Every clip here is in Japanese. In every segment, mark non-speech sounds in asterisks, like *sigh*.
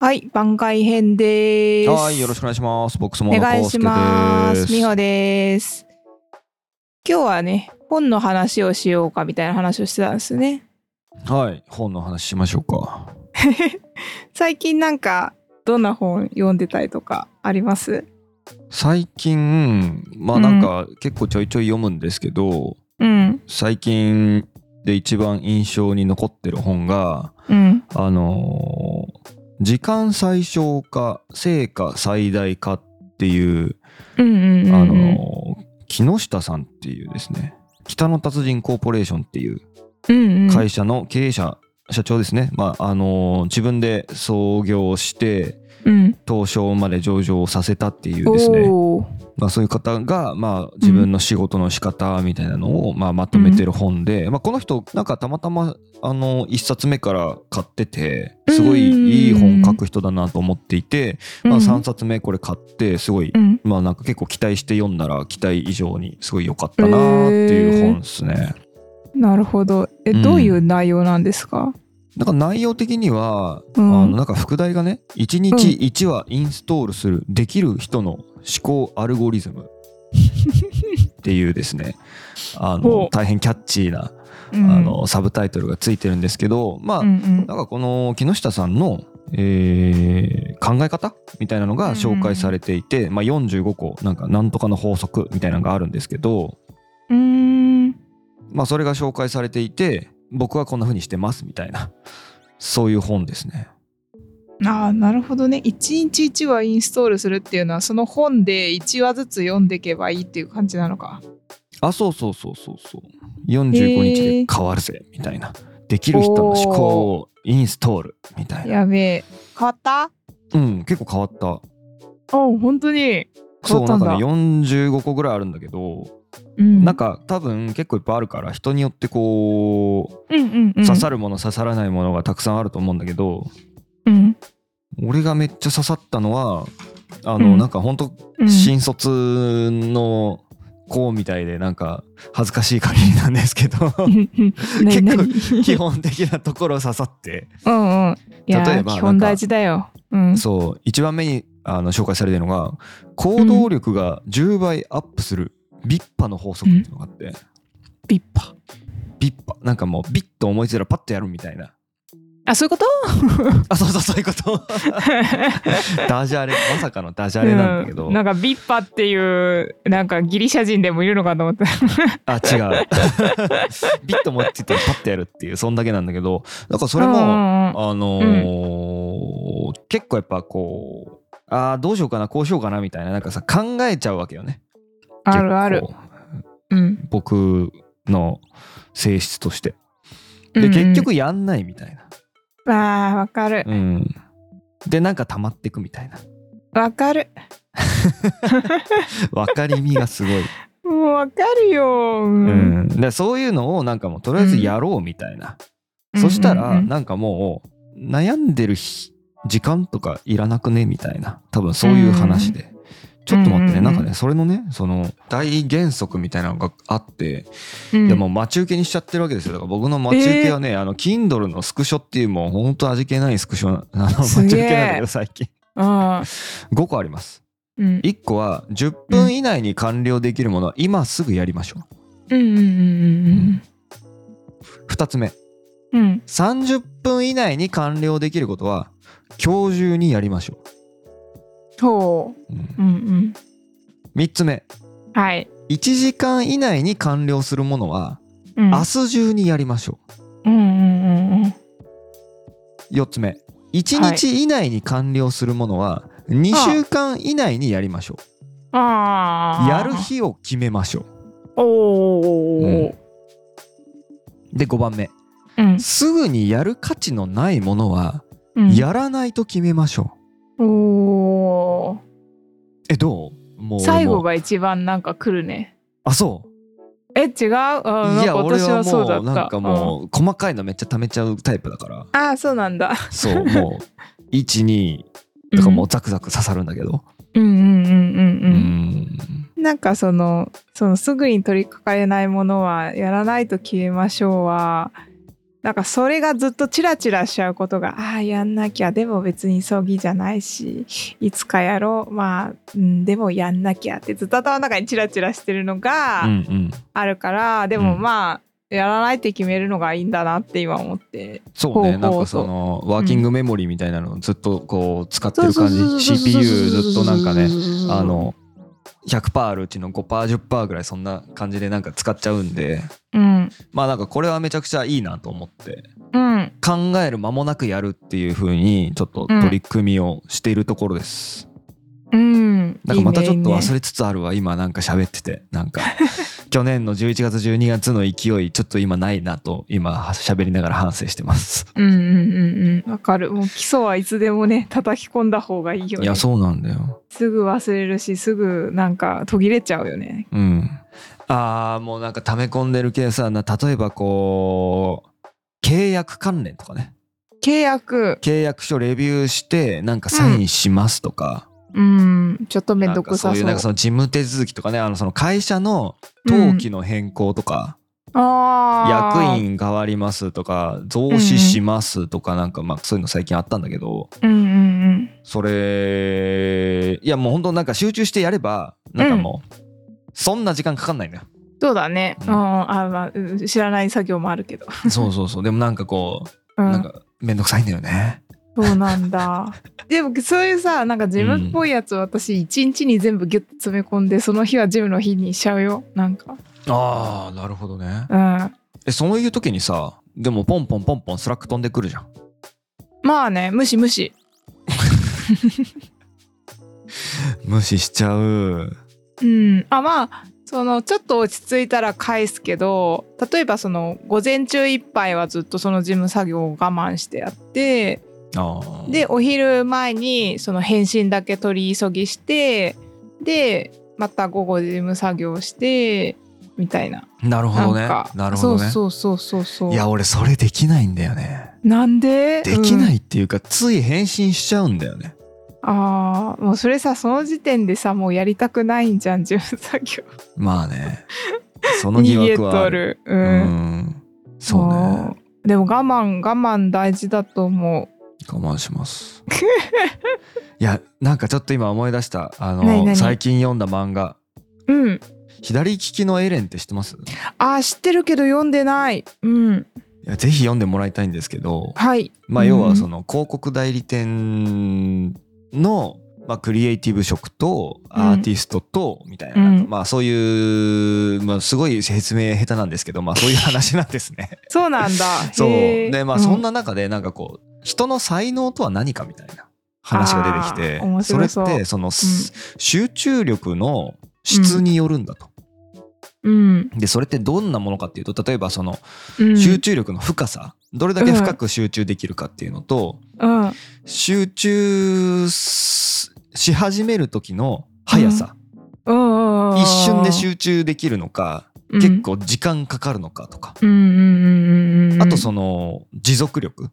はい、番外編です。はい、よろしくお願いします。ボックスモノお願いし。ます。みほです。今日はね、本の話をしようかみたいな話をしてたんですね。はい、本の話しましょうか。*laughs* 最近なんか、どんな本読んでたりとかあります？最近、まあなんか結構ちょいちょい読むんですけど、うん、最近で一番印象に残ってる本が、うん、あのー時間最小化、成果最大化っていう、うん、うん、うん。あのー木下さんっていうですね、北の達人コーポレーションっていううん、うん。会社の経営者、社長ですね、まああのー自分で創業してうん。東証まで上場させたっていうですね、まあ、そういう方が、まあ、自分の仕事の仕方みたいなのを、まあ、まとめてる本で、まあ、この人なんかたまたまあの1冊目から買っててすごいいい本書く人だなと思っていて、まあ、3冊目これ買ってすごい、うん。まあなんか結構期待して読んだら期待以上にすごい良かったなっていう本ですね。なるほど。え、うんどういう内容なんですか？なんか内容的には、うん。あのなんか副題がね1日1話インストールするできる人の思考アルゴリズム *laughs* っていうですねあの大変キャッチーな、うん。あのサブタイトルがついてるんですけどまあ、うん、うん。なんかこの木下さんの、えー考え方みたいなのが紹介されていて、まあ、45個なんかなんとかの法則みたいなのがあるんですけど、うーん。まあ、それが紹介されていて僕はこんな風にしてますみたいな。そういう本ですね。ああなるほどね。一日一話インストールするっていうのはその本で1話ずつ読んでいけばいいっていう感じなのか。あそうそうそうそうそう。45日で変わるぜみたいな。できる人の思考をインストールみたいな。やべえ。変わった？うん結構変わった。お本当にそうなんかね45個ぐらいあるんだけど、うん。なんか多分結構いっぱいあるから人によってこうんうんううん。刺さるるもの刺さらないものがたくさんあると思うんだけど、うん。俺がめっちゃ刺さったのはあの、うん。なんかほんとうん。新卒の子みたいでなんか恥ずかしい限りなんですけど *laughs* 結構基本的なところ刺さって。*laughs* うん例えば基本大事だよ。うん。そう1番目にあの紹介されてるのが行動力が10倍アップするビッパの法則っていうのがあって、ビッパ。ビッパ。なんかもうビッと思いついたらパッとやるみたいな。あそういうこと？*laughs* あそうそうそういうこと。*laughs* ダジャレ。まさかのダジャレなんだけど、うん。なんかビッパっていうなんかギリシャ人でもいるのかと思った。*laughs* あ違う。ビッと思いついたらパッとやるっていうそんだけなんだけど。なんかそれも、うんうんうん。あのー結構やっぱこうあーどうしようかなこうしようかなみたいな。なんかさ考えちゃうわけよねあるある。うん。僕の性質として。でうんうん。結局やんないみたいな。あーわかる。うん。でなんか溜まってくみたいな。わかる。*laughs* 分かりみがすごい、もうわかるよ。ううん、でそういうのをなんかもうとりあえずやろうみたいな、そしたらなんかもう悩んでる日時間とかいらなくねみたいな。多分そういう話で、ちょっと待ってね、うんうんうん。なんかねそれのねその大原則みたいなのがあって、うん、でもう待ち受けにしちゃってるわけですよ。だから僕の待ち受けはね、あの Kindle のスクショっていうもうほんと味気ないスクショの。待ち受けなんだけど最近。あ5個あります。ーうん、1個は10分以内に完了できるものは今すぐやりましょう。んうんうんう2つ目うん。うん。30分以内に完了できることは今日中にやりましょほう、うんう。うんうん。3つ目はい。1時間以内に完了するものはうん、明日中にやりましょうんうんうんうん。う4つ目1日以内に完了するものは2週間以内にやりましょああ。うやる。日を決めましょおお。うで5番目うん。すぐにやる価値のないものはうん。やらないと決めましょうおお。えどう？もう最後が一番なんか来るね。あそう？え違う？あいや俺は私そうだった。なんかもう細かいのめっちゃ溜めちゃうタイプだから。うんああそうなんだ。そうもう12とかもうザクザク刺さるんだけど。うんうんうんうんううん。ん。なんかそのそのすぐに取り掛かれないものはやらないと消えましょうはなんかそれがずっとチラチラしちゃうことがああやんなきゃ。でも別に急ぎじゃないしいつかやろう。まあ、うん、でもやんなきゃってずっと頭の中にチラチラしてるのうんがうん。あるから、でもうん。まあやらないって決めるのがいいんだなって今思ってそうね。なんかそのワーキングメモリーみたいなのをずっとこう使ってる感じ。CPU ずっとなんかねあの100%あるうちの 5%10% ぐらいそんな感じでなんか使っちゃうんで。うん。まあなんかこれはめちゃくちゃいいなと思って。うん。考える間もなくやるっていう風にちょっと取り組みをしているところです。うん。なんかまたちょっと忘れつつあるわ今なんか喋ってて。なんか *laughs* 去年の11月12月の勢いちょっと今ないなと今喋りながら反省してます。うんうんうんうん。わかる。もう基礎はいつでもね叩き込んだ方がいいよね。いやそうなんだよ。すぐ忘れるしすぐなんか途切れちゃうよね。うん。あーもうなんか溜め込んでる系さな例えばこう契約関連とかね。契約。契約書レビューしてなんかサインしますとか、うんちょっとめんなんかどくさそう。そういうなんかその事務手続きとかねあのその会社の登記の変更とか、あー。役員変わりますとか増資しますとかなんかまあそういうの最近あったんだけどうんうんうんそれいやもう本当なんか集中してやればなんかもうそんな時間かかんないんだよ。そうだね。ううん。んあまあうん知らない作業もあるけど。そうそうそう。でもなんかこううなんんかめんどくさいんだよね。そうなんだ。*laughs* でもそういうさなんかジムっぽいやつ私一日に全部ギュッと詰め込んでその日はジムの日にしちゃうよ。なんか。ああなるほどね。うん。えそういう時にさでもポンポンポンポンスラック飛んでくるじゃん。まあね無視無視。*laughs* 無視しちゃう。うん。あまあそのちょっと落ち着いたら返すけど例えばその午前中いっぱいはずっとその事務作業を我慢してやってでお昼前にその返信だけ取り急ぎしてでまた午後事務作業してみたいななるほどねなるほどね。そうそうそうそうそういや俺それできないんだよね。なんで？できなうんいっていうか、つい返信しちゃうんだよね。あーもうそれさその時点でさもうやりたくないんじゃん事務作業まあね。その疑惑はある。とるう、うんん。そうね。でも我慢我慢大事だと思我慢します。*laughs* いや、なんかちょっと今思い出した。あの、最近読んだ漫画。ううん。左利きのエレンって知ってます？あー知ってるけど読んでない。うん。いやぜひ読んでもらいたいんですけど、はい。まあ要はそのの広告代理店の、まあ、クリエイティブ職とアーティストとみたいな,、うん。まあそういう、まあ、すごい説明下手なんですけどまあそういう話なんですね。そうなんだ。*laughs* そう。でまあうん。そんな中でなんかこう人の才能とは何かみたいな話が出てきてそれってその、集中力の質によるんだと。うん。でそれってどんなものかっていうと例えばそのうん。集中力の深さ、どれだけ深く集中できるかっていうのと、うん。集中しし始める時の速さ、うん。うん。うん。一瞬で集中できるのか、うん。結構時間かかるのかとか、うん。うん。うん。うん。うん。あとその持続力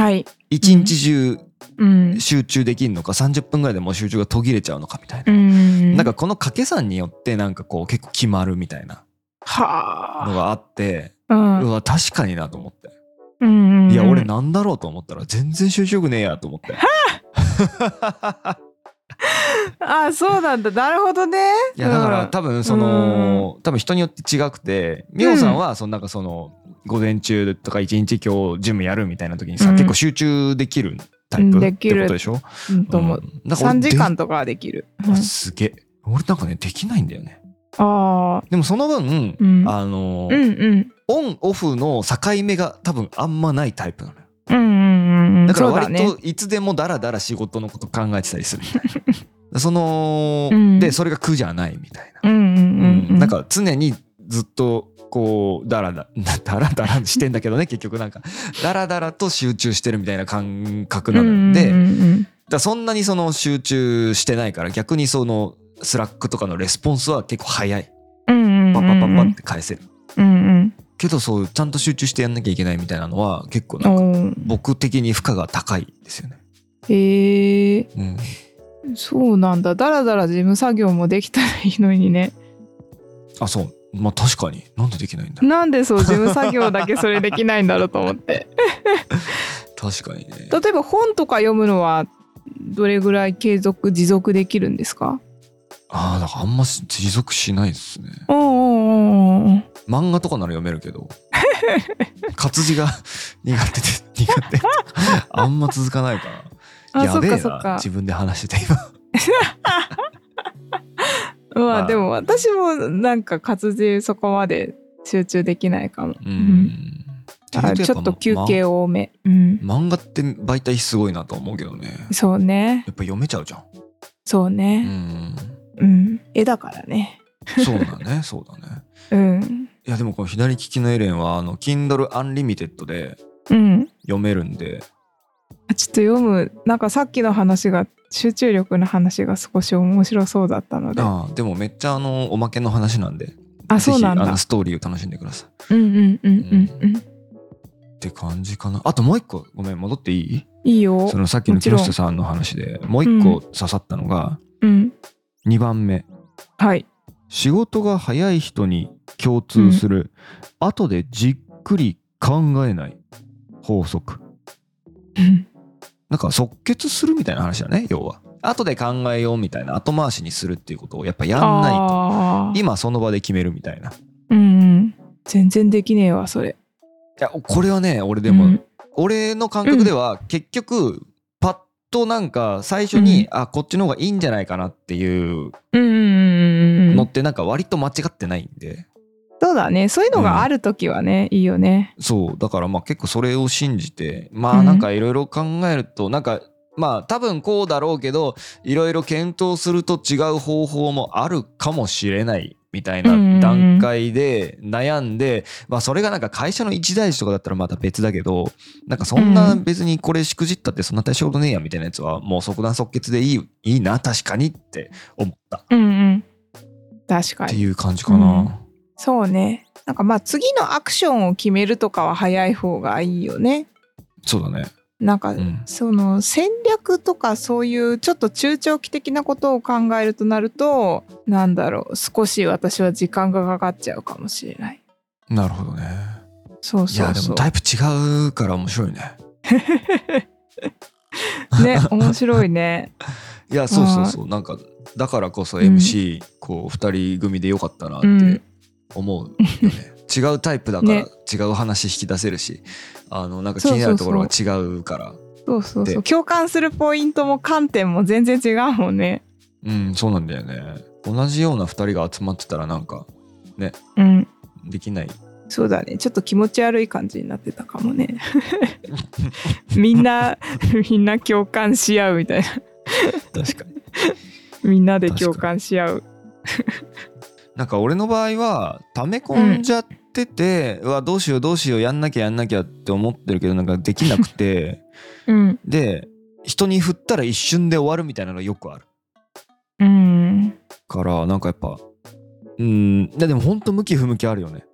はい。一日中うん。集中できるのか30分ぐらいでもう集中が途切れちゃうのかみたいな、うん。なんかこの掛け算によってなんかこう結構決まるみたいなはあ。のがあって、うん。うわ確かになと思って、うんうんうん。いや俺なんだろうと思ったら全然集中力ねえやと思って。あ。そうなんだ。なるほどね。いやだからうん。多分その、多分人によって違くて美穂さんはそのなんかその午前中とか一日今日ジムやるみたいな時にさ、うん。結構集中できるタイプってことでしょ、うんと思ううんなんか俺3時間とかはできる。すげえ。俺なんかねできないんだよね。ああでもその分、うん。あのうんうん。オンオフの境目が多分あんまないタイプなのよ。うんうんうんうん。だから割ね。といつでもダラダラ仕事のこと考えてたりするみたいな。*laughs* その、うん。でそれが苦じゃないみたいな。うんうんうん。うん。なんか常にずっとこうダラダダラダラしてんだけどね *laughs* 結局なんか。ダラダラと集中してるみたいな感覚なので、うんうんうんだそんなにその集中してないから逆にその Slack とかのレスポンスは結構早い。うんうんうんパッパッパッパッって返せる。うんうん。けどそうちゃんと集中してやんなきゃいけないみたいなのは結構なんか僕的に負荷が高いですよね。へえ。うん、そうなんだ。だらだら事務作業もできたらいいのにね。あそうまあ確かに。なんでできないんだなんでそう事務作業だけそれできないんだろうと思って。*laughs* 確かにね。例えば本とか読むのはどれぐらい継続持続できるんですか？ああだからあんま持続しないですね。おうんうんうん。漫画とかなら読めるけど。活字が *laughs* 苦手で苦手。あんま続かないから。あやべえな。自分で話してて今 *laughs* ままあ。あでも私もなんか活字そこまで集中できないかも、うん。あちょっと休憩を多め。うん。漫画って媒体すごいなと思うけどね。そうね。やっぱ読めちゃうじゃん。うそうね。ん。うん、絵だからね。そうだね。*laughs* そうだね。うん。いやでもこの左利きのエレンはあの Kindle Unlimited でうん。読めるんであちょっと読む。なんかさっきの話が集中力の話が少し面白そうだったので。あああでもめっちゃあのおまけの話なんで。そうなんだ。ストーリーを楽しんでください。うんうんうんうんうん。って感じかな。あともう一個ごめん戻っていい？いいよ。そのさっきの木もちろん。下さんの話でもう一個刺さったのがうん。2番目。はい。仕事が早い人に共通する、後でじっくり考えない法則。うんなんか即決するみたいな話だね要は。後で考えようみたいな後回しにするっていうことをやっぱやんないと。今その場で決めるみたいな。いうんうん。全然できねえわそれ。やこれはね俺でも、うん。俺の感覚では結局パッとなんか最初に、あこっちの方がいいんじゃないかなっていううんうんうんうん。のってなんか割と間違ってないんで、そうだね。そういうのがある時はね、いいよね。そう。だからまあ結構それを信じてまうん。あなんかいろいろ考えるとなんかまあ多分こうだろうけどいろいろ検討すると違う方法もあるかもしれないみたいうんうんうなん。段階で悩んでまあそれがなんか会社の一大事とかだったらまた別だけどなんかそんな別にこれしくじったってそんな大したことねえやみたいなやつはもう即断即決でいいいいな確かにって思った。っうんうん。確かに。ていう感じかな。そうね。なんかまあ次のアクションを決めるとかは早い方がいいよね。そうだね。なんか、うん。その戦略とかそういうちょっと中長期的なことを考えるとなるとなんだろう。少し私は時間がかかっちゃうかもしれない。なるほどね。そういやでそう。そうもタイプ違うから面白いね。*laughs* ね面白いね。*laughs* いやそうそうそう。なんかだからこそ MC、こう2人組でよかったなっうん。て思うよ *laughs* ね、違うタイプだからね違う話引き出せるし、あのなんか気になるところが違うから。そうそうそでう共感するポイントも観点も全然違うもんね。うんそうなんだよね。同じような2人が集まってたらなんかうん。できない。そうだね。ちょっと気持ち悪い感じになってたかもね。*laughs* みんな *laughs* みんな共感し合うみたいな。確かに。みんなで共感し合うなんか俺の場合は溜め込んじゃってて、うわどうしようどうしようやんなきゃやんなきゃって思ってるけどなんかできなくて。うん。で人に振ったら一瞬で終わるみたいなのよくある。うん。からなんかやっぱうん。でもほんと向き不向きあるよね。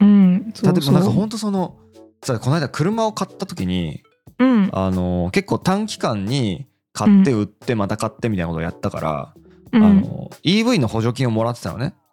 うん。そ例えう。そうばなんかほんとそのさこの間車を買った時にうん。あの結構短期間に買って売ってまた買ってみたいなことをやったから、うん。あの EV の補助金をもらってたのね。うん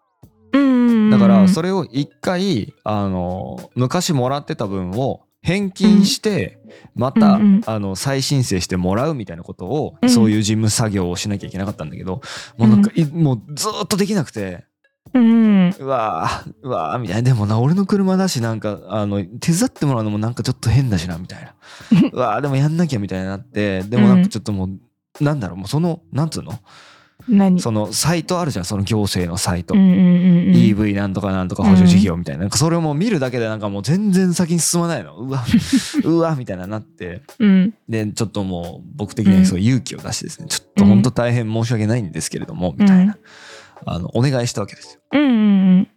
だからそれを一回あの昔もらってた分を返金してまた、うんうん。あの再申請してもらうみたいなことを、うん。そういう事務作業をしなきゃいけなかったんだけどもうなんか、いもうずーっとできなくてうんうわーうわーみたいな。でもな俺の車だしなんかあの手伝ってもらうのもなんかちょっと変だしなみたいな。*laughs* うわーでもやんなきゃみたいになってでもなんかちょっともう、なんだろうもうそのなんつうの？何そのサイトあるじゃんその行政のサイト、うんうんうんうん。EV なんとかなんとか補助事業みたいな,、なんかそれをもう見るだけでなんかもう全然先に進まないの。うわ *laughs* うわみたいななって。うん。でちょっともう僕的にはすごい勇気を出してですね、ちょっと本当大変申し訳ないんですけれども、みたいな。あのお願いしたわけですよ。うんうん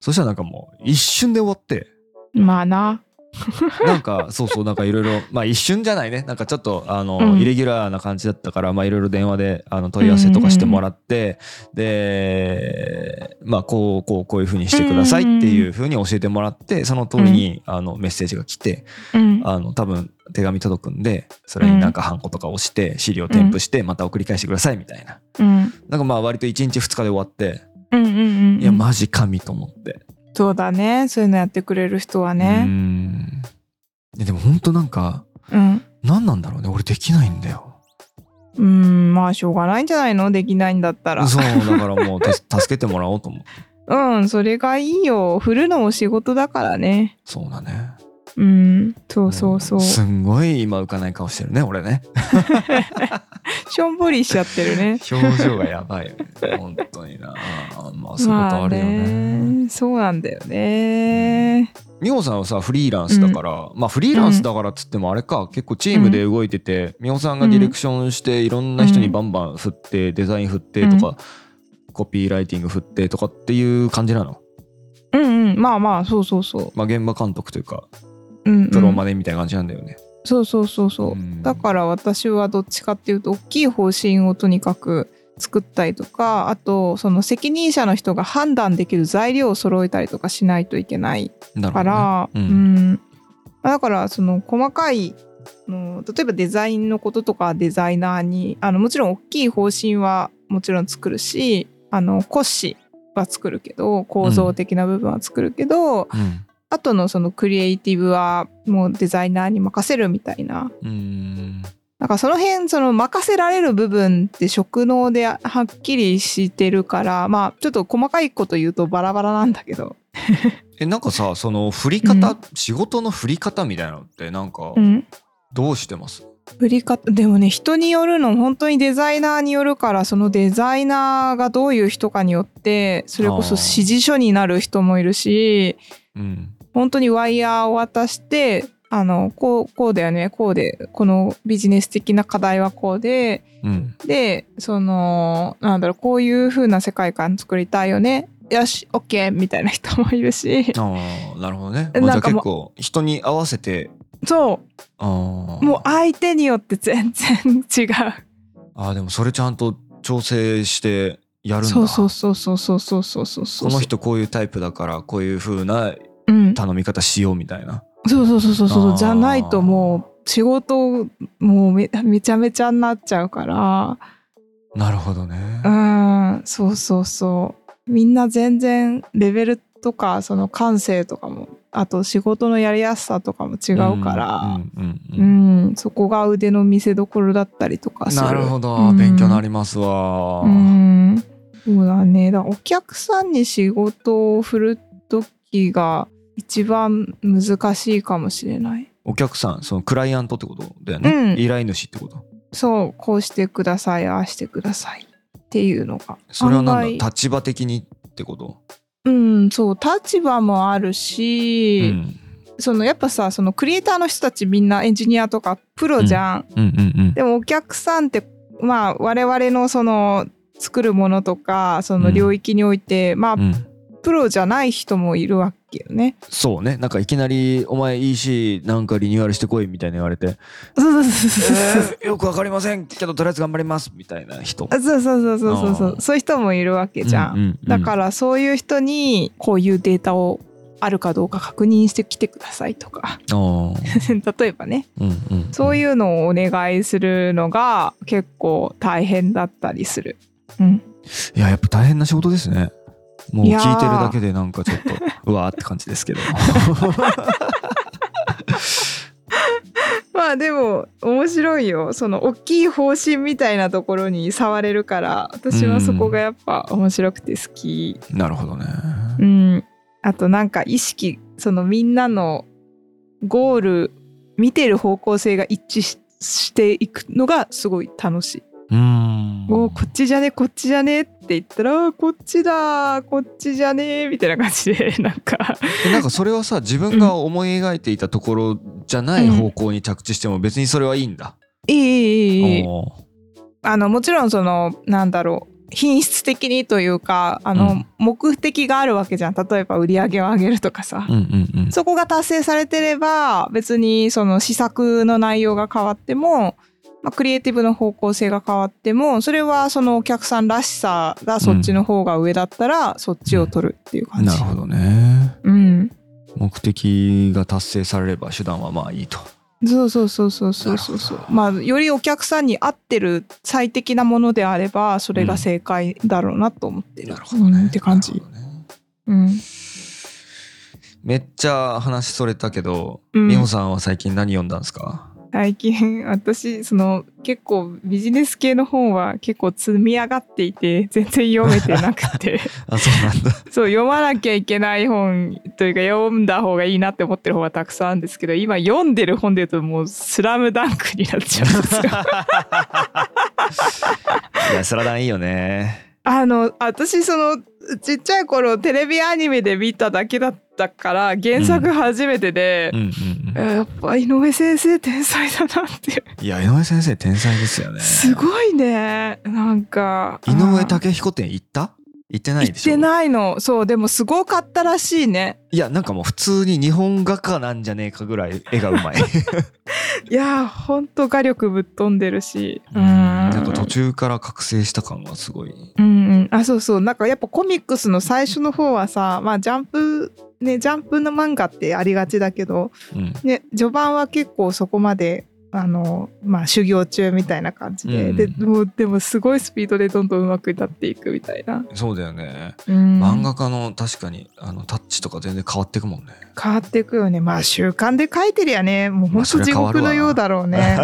そしたらなんかもう一瞬で終わって。うんまあな *laughs* なんかそうそうなんかいろいろまあ一瞬じゃないね。なんかちょっとあの、うん。イレギュラーな感じだったからまあいろいろ電話であの問い合わせとかしてもらって、でまあこうこうこういうふうにしてくださいっていうふうに教えてもらってその通りに、あのメッセージが来てうん。あの多分手紙届くんでそれになんかハンコとか押して資料添付してまた送り返してくださいみたいな。うん。なんかまあ割と1日2日で終わってうんうんうん。いやマジ神と思って。そうだね。そういうのやってくれる人はうねん。いやでも本当なんかうん。何なんだろうね。俺できないんだよ。うん。まあしょうがないんじゃないの？できないんだったら。そうだからもうた *laughs* 助けてもらおうと思ってうんそれがいいよ。振るのも仕事だからね。そうだねうんそうそうそう。すんごい今浮かない顔してるね俺ね。しょんぼりしちゃってるね。表情がやばいよね本当にな。まあそういうことあるよね,、まあねそうなんだよね。美穂さんはさフリーランスだから、まあフリーランスだからっつってもあれか結構チームで動いてて、美穂さんがディレクションしていろんな人にバンバン振ってデザイン振ってとか、コピーライティング振ってとかっていう感じなの？うんうん。まあまあそうそうそう。まあ現場監督というかうん、うん、プロマネみたいな感じなんだよね、そうそうそうそう、うん。だから私はどっちかっていうと大きい方針をとにかく作ったりとかあとその責任者の人が判断できる材料を揃えたりとかしないといけないから、ううん。ん。だからその細かいあの例えばデザインのこととかデザイナーにあのもちろん大きい方針はもちろん作るしあの骨子は作るけど構造的な部分は作るけど、うんあとのそのクリエイティブはもうデザイナーに任せるみたいな。うん。なんかその辺その任せられる部分って職能ではっきりしてるからまあちょっと細かいこと言うとバラバラなんだけど、*laughs* えなんかさその振り方、うん。仕事の振り方みたいなのってなんかうん、どうしてます、振り方でもね人によるの本当にデザイナーによるからそのデザイナーがどういう人かによってそれこそ指示書になる人もいるしうん本当にワイヤーを渡してあのこうこうだよね。こうでこのビジネス的な課題はこうでうん。でそのなんだろうこういう風な世界観作りたいよね。よし OK みたいな人もいるし。ああなるほどね、まあ、結構人に合わせて。そう。もう相手によって全然違う。あーでもそれちゃんと調整してやるんだ。そうそうそうそうそうそうそうそうそう。この人こういうタイプだからこういう風なうん頼み方しようみたいな。そうそうそうそうそあー。うじゃないともう仕事もうめめちゃめちゃになっちゃうから。なるほどね。うん。そうそうそう。みんな全然レベルとかその感性とかもあと仕事のやりやすさとかも違うから、うんうんううん。ん。そこが腕の見せ所だったりとかする。なるほど、うん。勉強になりますわ、うん。そうだね。だお客さんに仕事を振る時が一番難しいかもしれない。お客さんそのクライアントってことだよね、うん。依頼主ってこと。そうこうしてくださいああしてくださいっていうのが。それは何だ？立場的にってこと、うんそう立場もあるうし、ん、そのやっぱさそのクリエイターの人たちみんなエンジニアとかプロじゃん、うんうんうんでもお客さんってまあ我々のその作るものとかその領域において、まあうんプロじゃない人もいるわけよね。そうね。なんかいきなり「お前 EC なんかリニューアルしてこい」みたいに言われて。そうそう「そうそうそう。えーよくわかりません。けどとりあえず頑張ります」みたいな人。そうそうそうそうそうそう。そういう人もいるわけじゃん。うんうんうん。だからそういう人にこういうデータをあるかどうか確認してきてくださいとか。*laughs* 例えばね。うんうん。そういうのをお願いするのが結構大変だったりする。うん、いややっぱ大変な仕事ですねもう聞いてるだけでなんかちょっとうわーって感じですけど。まあでも面白いよ。その大きい方針みたいなところに触れるから私はそこがやっぱ面白くて好き。なるほどね。うん、あとなんか意識そのみんなのゴール見てる方向性が一致ししていくのがすごい楽しい。うーんもうこっちじゃねこっちじゃねって言ったらこっちだこっちじゃねみたいな感じで *laughs* なんか。なんかそれはさ自分が思い描いていたところじゃない方向に着地しても別にそれはいいんだ。いいいいいいあのもちろんそのなんだろう品質的にというかあの、うん、目的があるわけじゃん。例えば売り上げを上げるとかさ、うんうんうん、そこが達成されてれば別にその試作の内容が変わってもまあ、クリエイティブの方向性が変わってもそれはそのお客さんらしさがそっちの方が上だったら、そっちを取るっていう感じ。なるほどね。うん。目的が達成されれば手段はまあいいと。そうそうそうそうそうそう。そうまあよりお客さんに合ってる最適なものであればそれが正解だろうなと思ってる、うんって感じ。なるほどね。うん。めっちゃ話それたけど、うん。美穂さんは最近何読んだんですか？最近私その結構ビジネス系の本は結構積み上がっていて全然読めてなくて。*laughs* あそうなんだ。そう読まなきゃいけない本というか読んだ方がいいなって思ってる本はたくさんあるんですけど今読んでる本で言うともう「スラムダンクになっちゃうんですよ。*laughs* いやスラダンいいよねあの私そのちっちゃい頃テレビアニメで見ただけだったから原作初めてでやっぱ井上先生天才だなっていや井上先生天才ですよね。すごいね。なんか井上武彦店行った？行ってない行っでしょ？てないの。そうでもすごかったらしいね。いやなんかもう普通に日本画家なんじゃねえかぐらい絵がうまい。*laughs* いやーほんと画力ぶっ飛んでるし。うん。なんか途中から覚醒した感はすごい。うんうん、あそうそう。なんかやっぱコミックスの最初の方はさまあジャンプねジャンプの漫画ってありがちだけど、うん。ね、序盤は結構そこまであのまあ修行中みたいな感じで、うん。でもうでもすごいスピードでどんどん上手くなっていくみたいな、そうだよね。うん、漫画家の確かにあのタッチとか全然変わってくもんね。変わっていくよね。まあ習慣で書いてりゃね。もうほんと地獄のようだろうね、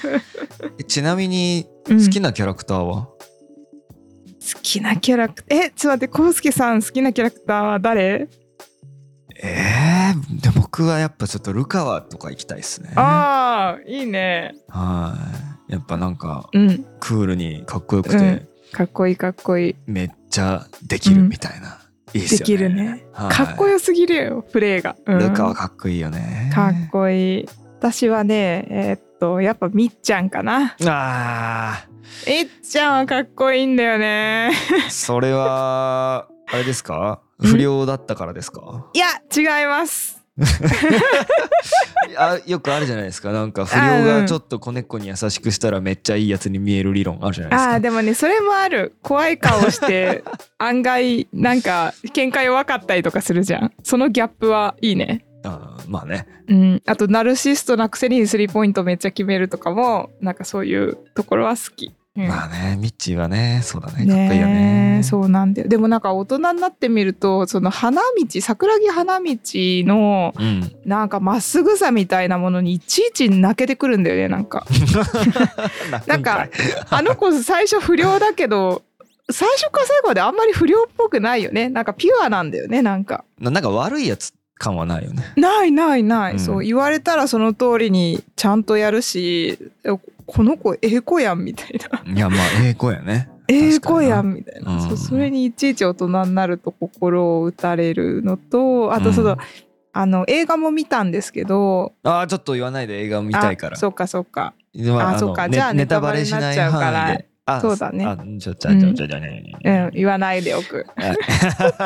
*laughs* えちなみにうん好きなキャラクターは、好きなキャラクター。えちょっと待って康介さん好きなキャラクターは誰？えー、で僕はやっぱちょっとルカワとか行きたいですね。はああいいね。い。やっぱなんかうん。クールにかっこよくて、うん。かっこいいかっこいい。めっちゃできるみたいな、いいね。できるね。はい。かっこよすぎるよプレーが、うん。ルカワかっこいいよね。かっこいい。私はねえーっとやっぱみっちゃんかな。あみっちゃんはかっこいいんだよね。ーそれはあれですか？ん。不良だったからですか？いや違いますあよくあるじゃないですか。なんか不良がちょっと子猫に優しくしたらめっちゃいいやつに見える理論あるじゃないですか。あーでもねそれもある。怖い顔して *laughs* 案外なんか喧嘩弱かったりとかするじゃん。そのギャップはいいね。あーまあね。うん、あとナルシストなくせにスリーポイントめっちゃ決めるとかもなんかそういうところは好き、うん。まあねミッチーはねそうだねかっこいいよね。えそうなんだよ。でもなんか大人になってみるとその花道桜木花道のうん。なんかまっすぐさみたいなものにいちいち泣けてくるんだよねなんか。*laughs* なんかあの子最初不良だけど最初から最後まであんまり不良っぽくないよね。なんかピュアなんだよねなんか。ななんか悪いやつ感はないよね。ないないない、うん。そう言われたらその通りにちゃんとやるしえこの子ええ子やんみたいな。いやまあええ子やね。*laughs* ええ子やんんみたいな、うんそうそれにいちいち大人になると心を打たれるのとあとその、うん。あの映画も見たんですけどああちょっと言わないで映画を見たいから。あそうかそうか。でまのあそうか。ねじゃあネタバレになっちゃうであそうだね。あちょちょちょちょちょねうん言わないでおく。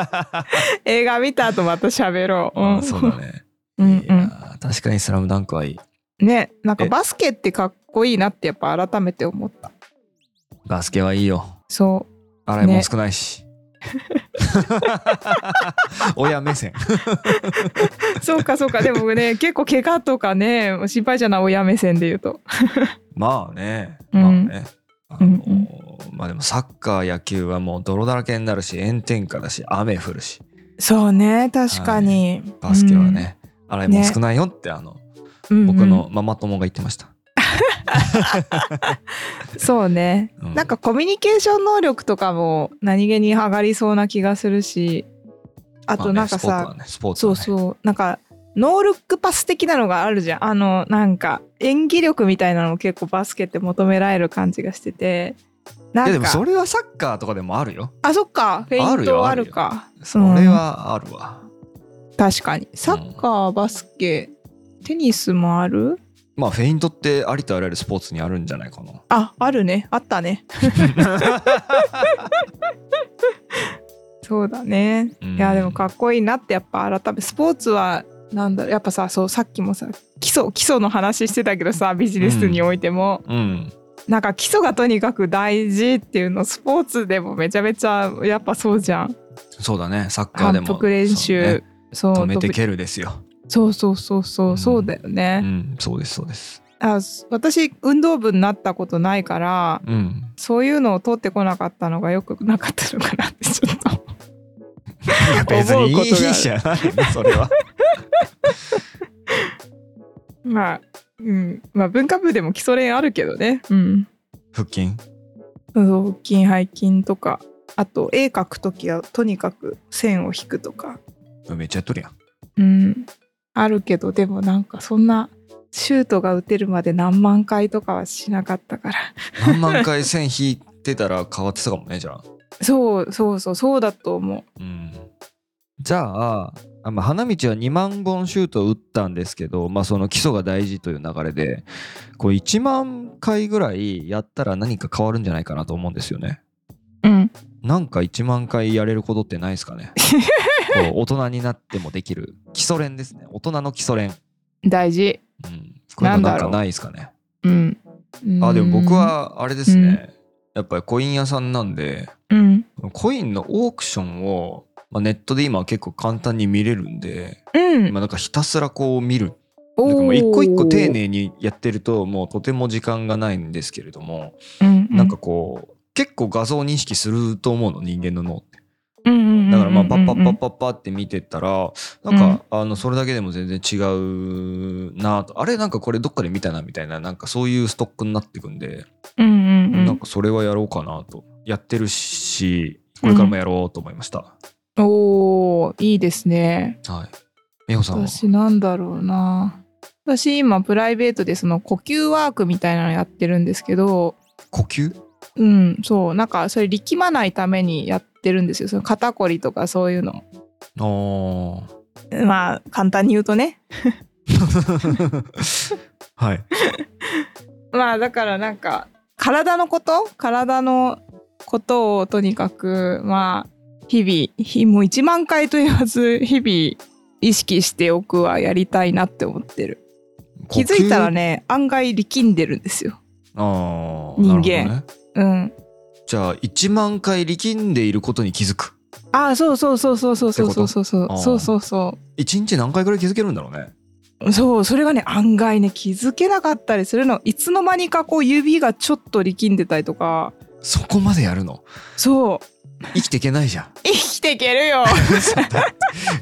*laughs* 映画見た後また喋ろう、*laughs* うん。あそうだね。*laughs* うんいや確かに「スラムダンクはいい。うんねなんかえ？バスケってかっこいいなってやっぱ改めて思った。バスケはいいよ。そう。洗い物少ないし、親目線。そうかそうか。でもね結構怪我とかね心配じゃない親目線で言うと。まあね。うん。まあね、あのうんうん。まあでもサッカー野球はもう泥だらけになるし炎天下だし雨降るし。そうね確かに、バスケはね、洗い物少ないよってあのうん、うん。僕のママ友が言ってました、そうね、うん。なんかコミュニケーション能力とかも何気に上がりそうな気がするしあとなんかさ、まあね、スポーツそうはねスポーツはね。そう。なんかノールックパス的なのがあるじゃん。あのなんか演技力みたいなのも結構バスケって求められる感じがしてて。ないんか。やでもそれはサッカーとかでもあるよ。あそっか。フェインあるよトああるよ。るか。それはあるわ、確かに。サッカーバスケテニスもある？まあフェイントってありとあらゆるスポーツにあるんじゃないかな。ああるね。あったね。*laughs* そうだね、うん。いやでもかっこいいなってやっぱ改めスポーツはなんだろうやっぱさそうさっきもさ基礎基礎の話してたけどさビジネスにおいても、うん。なんか基礎がとにかく大事っていうのスポーツでもめちゃめちゃやっぱそうじゃん。そうだねサッカーでも。練習。そう,、ね。止めて蹴るですよ。そうそうそうそう、うん。そうだようね、んそうですそうです。あ私運動部になったことないからうん。そういうのを取ってこなかったのがよくなかったのかなってちょっと *laughs* 別にいいじゃないそれは。*laughs* まあ、うん、まあ文化部でも基礎練あるけどね。うん。腹筋？そう腹筋背筋とか、あと絵描くときはとにかく線を引くとか、めっちゃやっとるやん。うん、あるけどでもなんかそんなシュートが打てるまで何万回とかはしなかったから。何万回線引いてたら変わってたかもねじゃあそうそうそうそうだと思う。うんじゃああ、まあ、花道は2万本シュートを打ったんですけど、まあ、その基礎が大事という流れでこう1万回ぐらいやったら何か変わるんじゃないかなと思うんですよね。うん。なんか1万回やれることってないですかね *laughs* こう大人になってもできる基礎練ですね大人の基礎練、大事。うん、こういうのなんかないですかねうん。あでも僕うん、はあれですね、やっぱりコイン屋さんなんでうん。コインのオークションを、まあ、ネットで今は結構簡単に見れるんで、うん。まあ、なんかひたすらこう見るおなんかもう一個一個丁に、寧にやってるともうとても時間がないんですけれども、うんうん、なんかこう結構画像認識すると思うの人間の脳ってだからまあパッパッパッパッパって見てったらなんかあのそれだけでも全然違うなと。あれなんかこれどっかで見たなみたいななんかそういうストックになってくんで。うんうんうん。なんかそれはやろうかなと。やってるしこれからもやろうと思いました、おーいいですね。はい。美穂さんは？私なんだろうな。私今プライベートでその呼吸ワークみたいなのやってるんですけど。呼吸？うんそう。なんかそれ力まないためにやってるんですよ。その肩こりとかそういうの。あー。まあ簡単に言うとね。はい。*laughs* まあだからなんか体のこと？体のことをとにかくまあ日々ひもう1万回と言わず日々意識しておくはやりたいなって思ってる。気づいたらね案外力んでるんですよ。人間。ね。うんじゃあ1万回力んでいることに気づく。ああそうそうそうそうそうそうそうそうそうあーそうそう1日何回ぐらい気づけるんだろうねそうそれがね案外ね気づけなかったりするのいつの間にかこう指がちょっと力んでたりとかそこまでやるのそう生きていけないじゃん生きていけるよ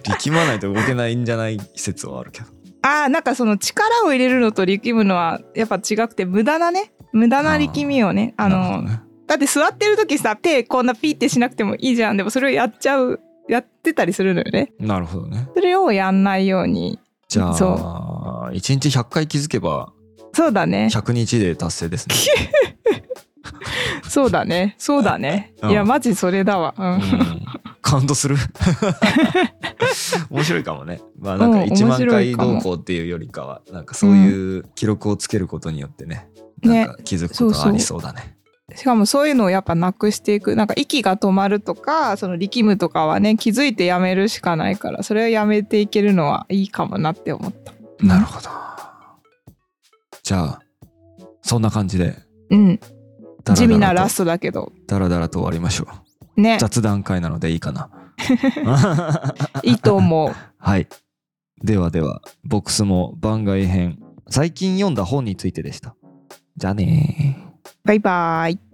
力まないと動けないんじゃない説はあるけどああなんかその力を入れるのと力むのはやっぱ違くて無駄なね無駄な力みをねあのなるほどねだって座ってる時さ手こんなピーってしなくてもいいじゃん。でもそれをやっちゃうやってたりするのよね。なるほどね。それをやんないように。じゃそあ1日100回気づけばそうだね。100日で達成ですね。*laughs* そうだね。そうだね。うん。いやマジそれだわ。うん。うん。カウントする？面白いかもね。まあなんかうん1万回どうこうっていうよりかはなんかそういう記録をつけることによってね、ね。なんか気づくことがありそうだねしかもそういうのをやっぱなくしていく。なんか息が止まるとかその力むとかはね気づいてやめるしかないからそれをやめていけるのはいいかもなって思った。なるほど。じゃあそんな感じで。うん。地味なラストだけど。ダラダラと終わりましょう。ね。雑談会なのでいいかな。*laughs* *laughs* いいと思う。はい。ではではボックスも番外編。最近読んだ本についてでした。じゃあねーバイバイ。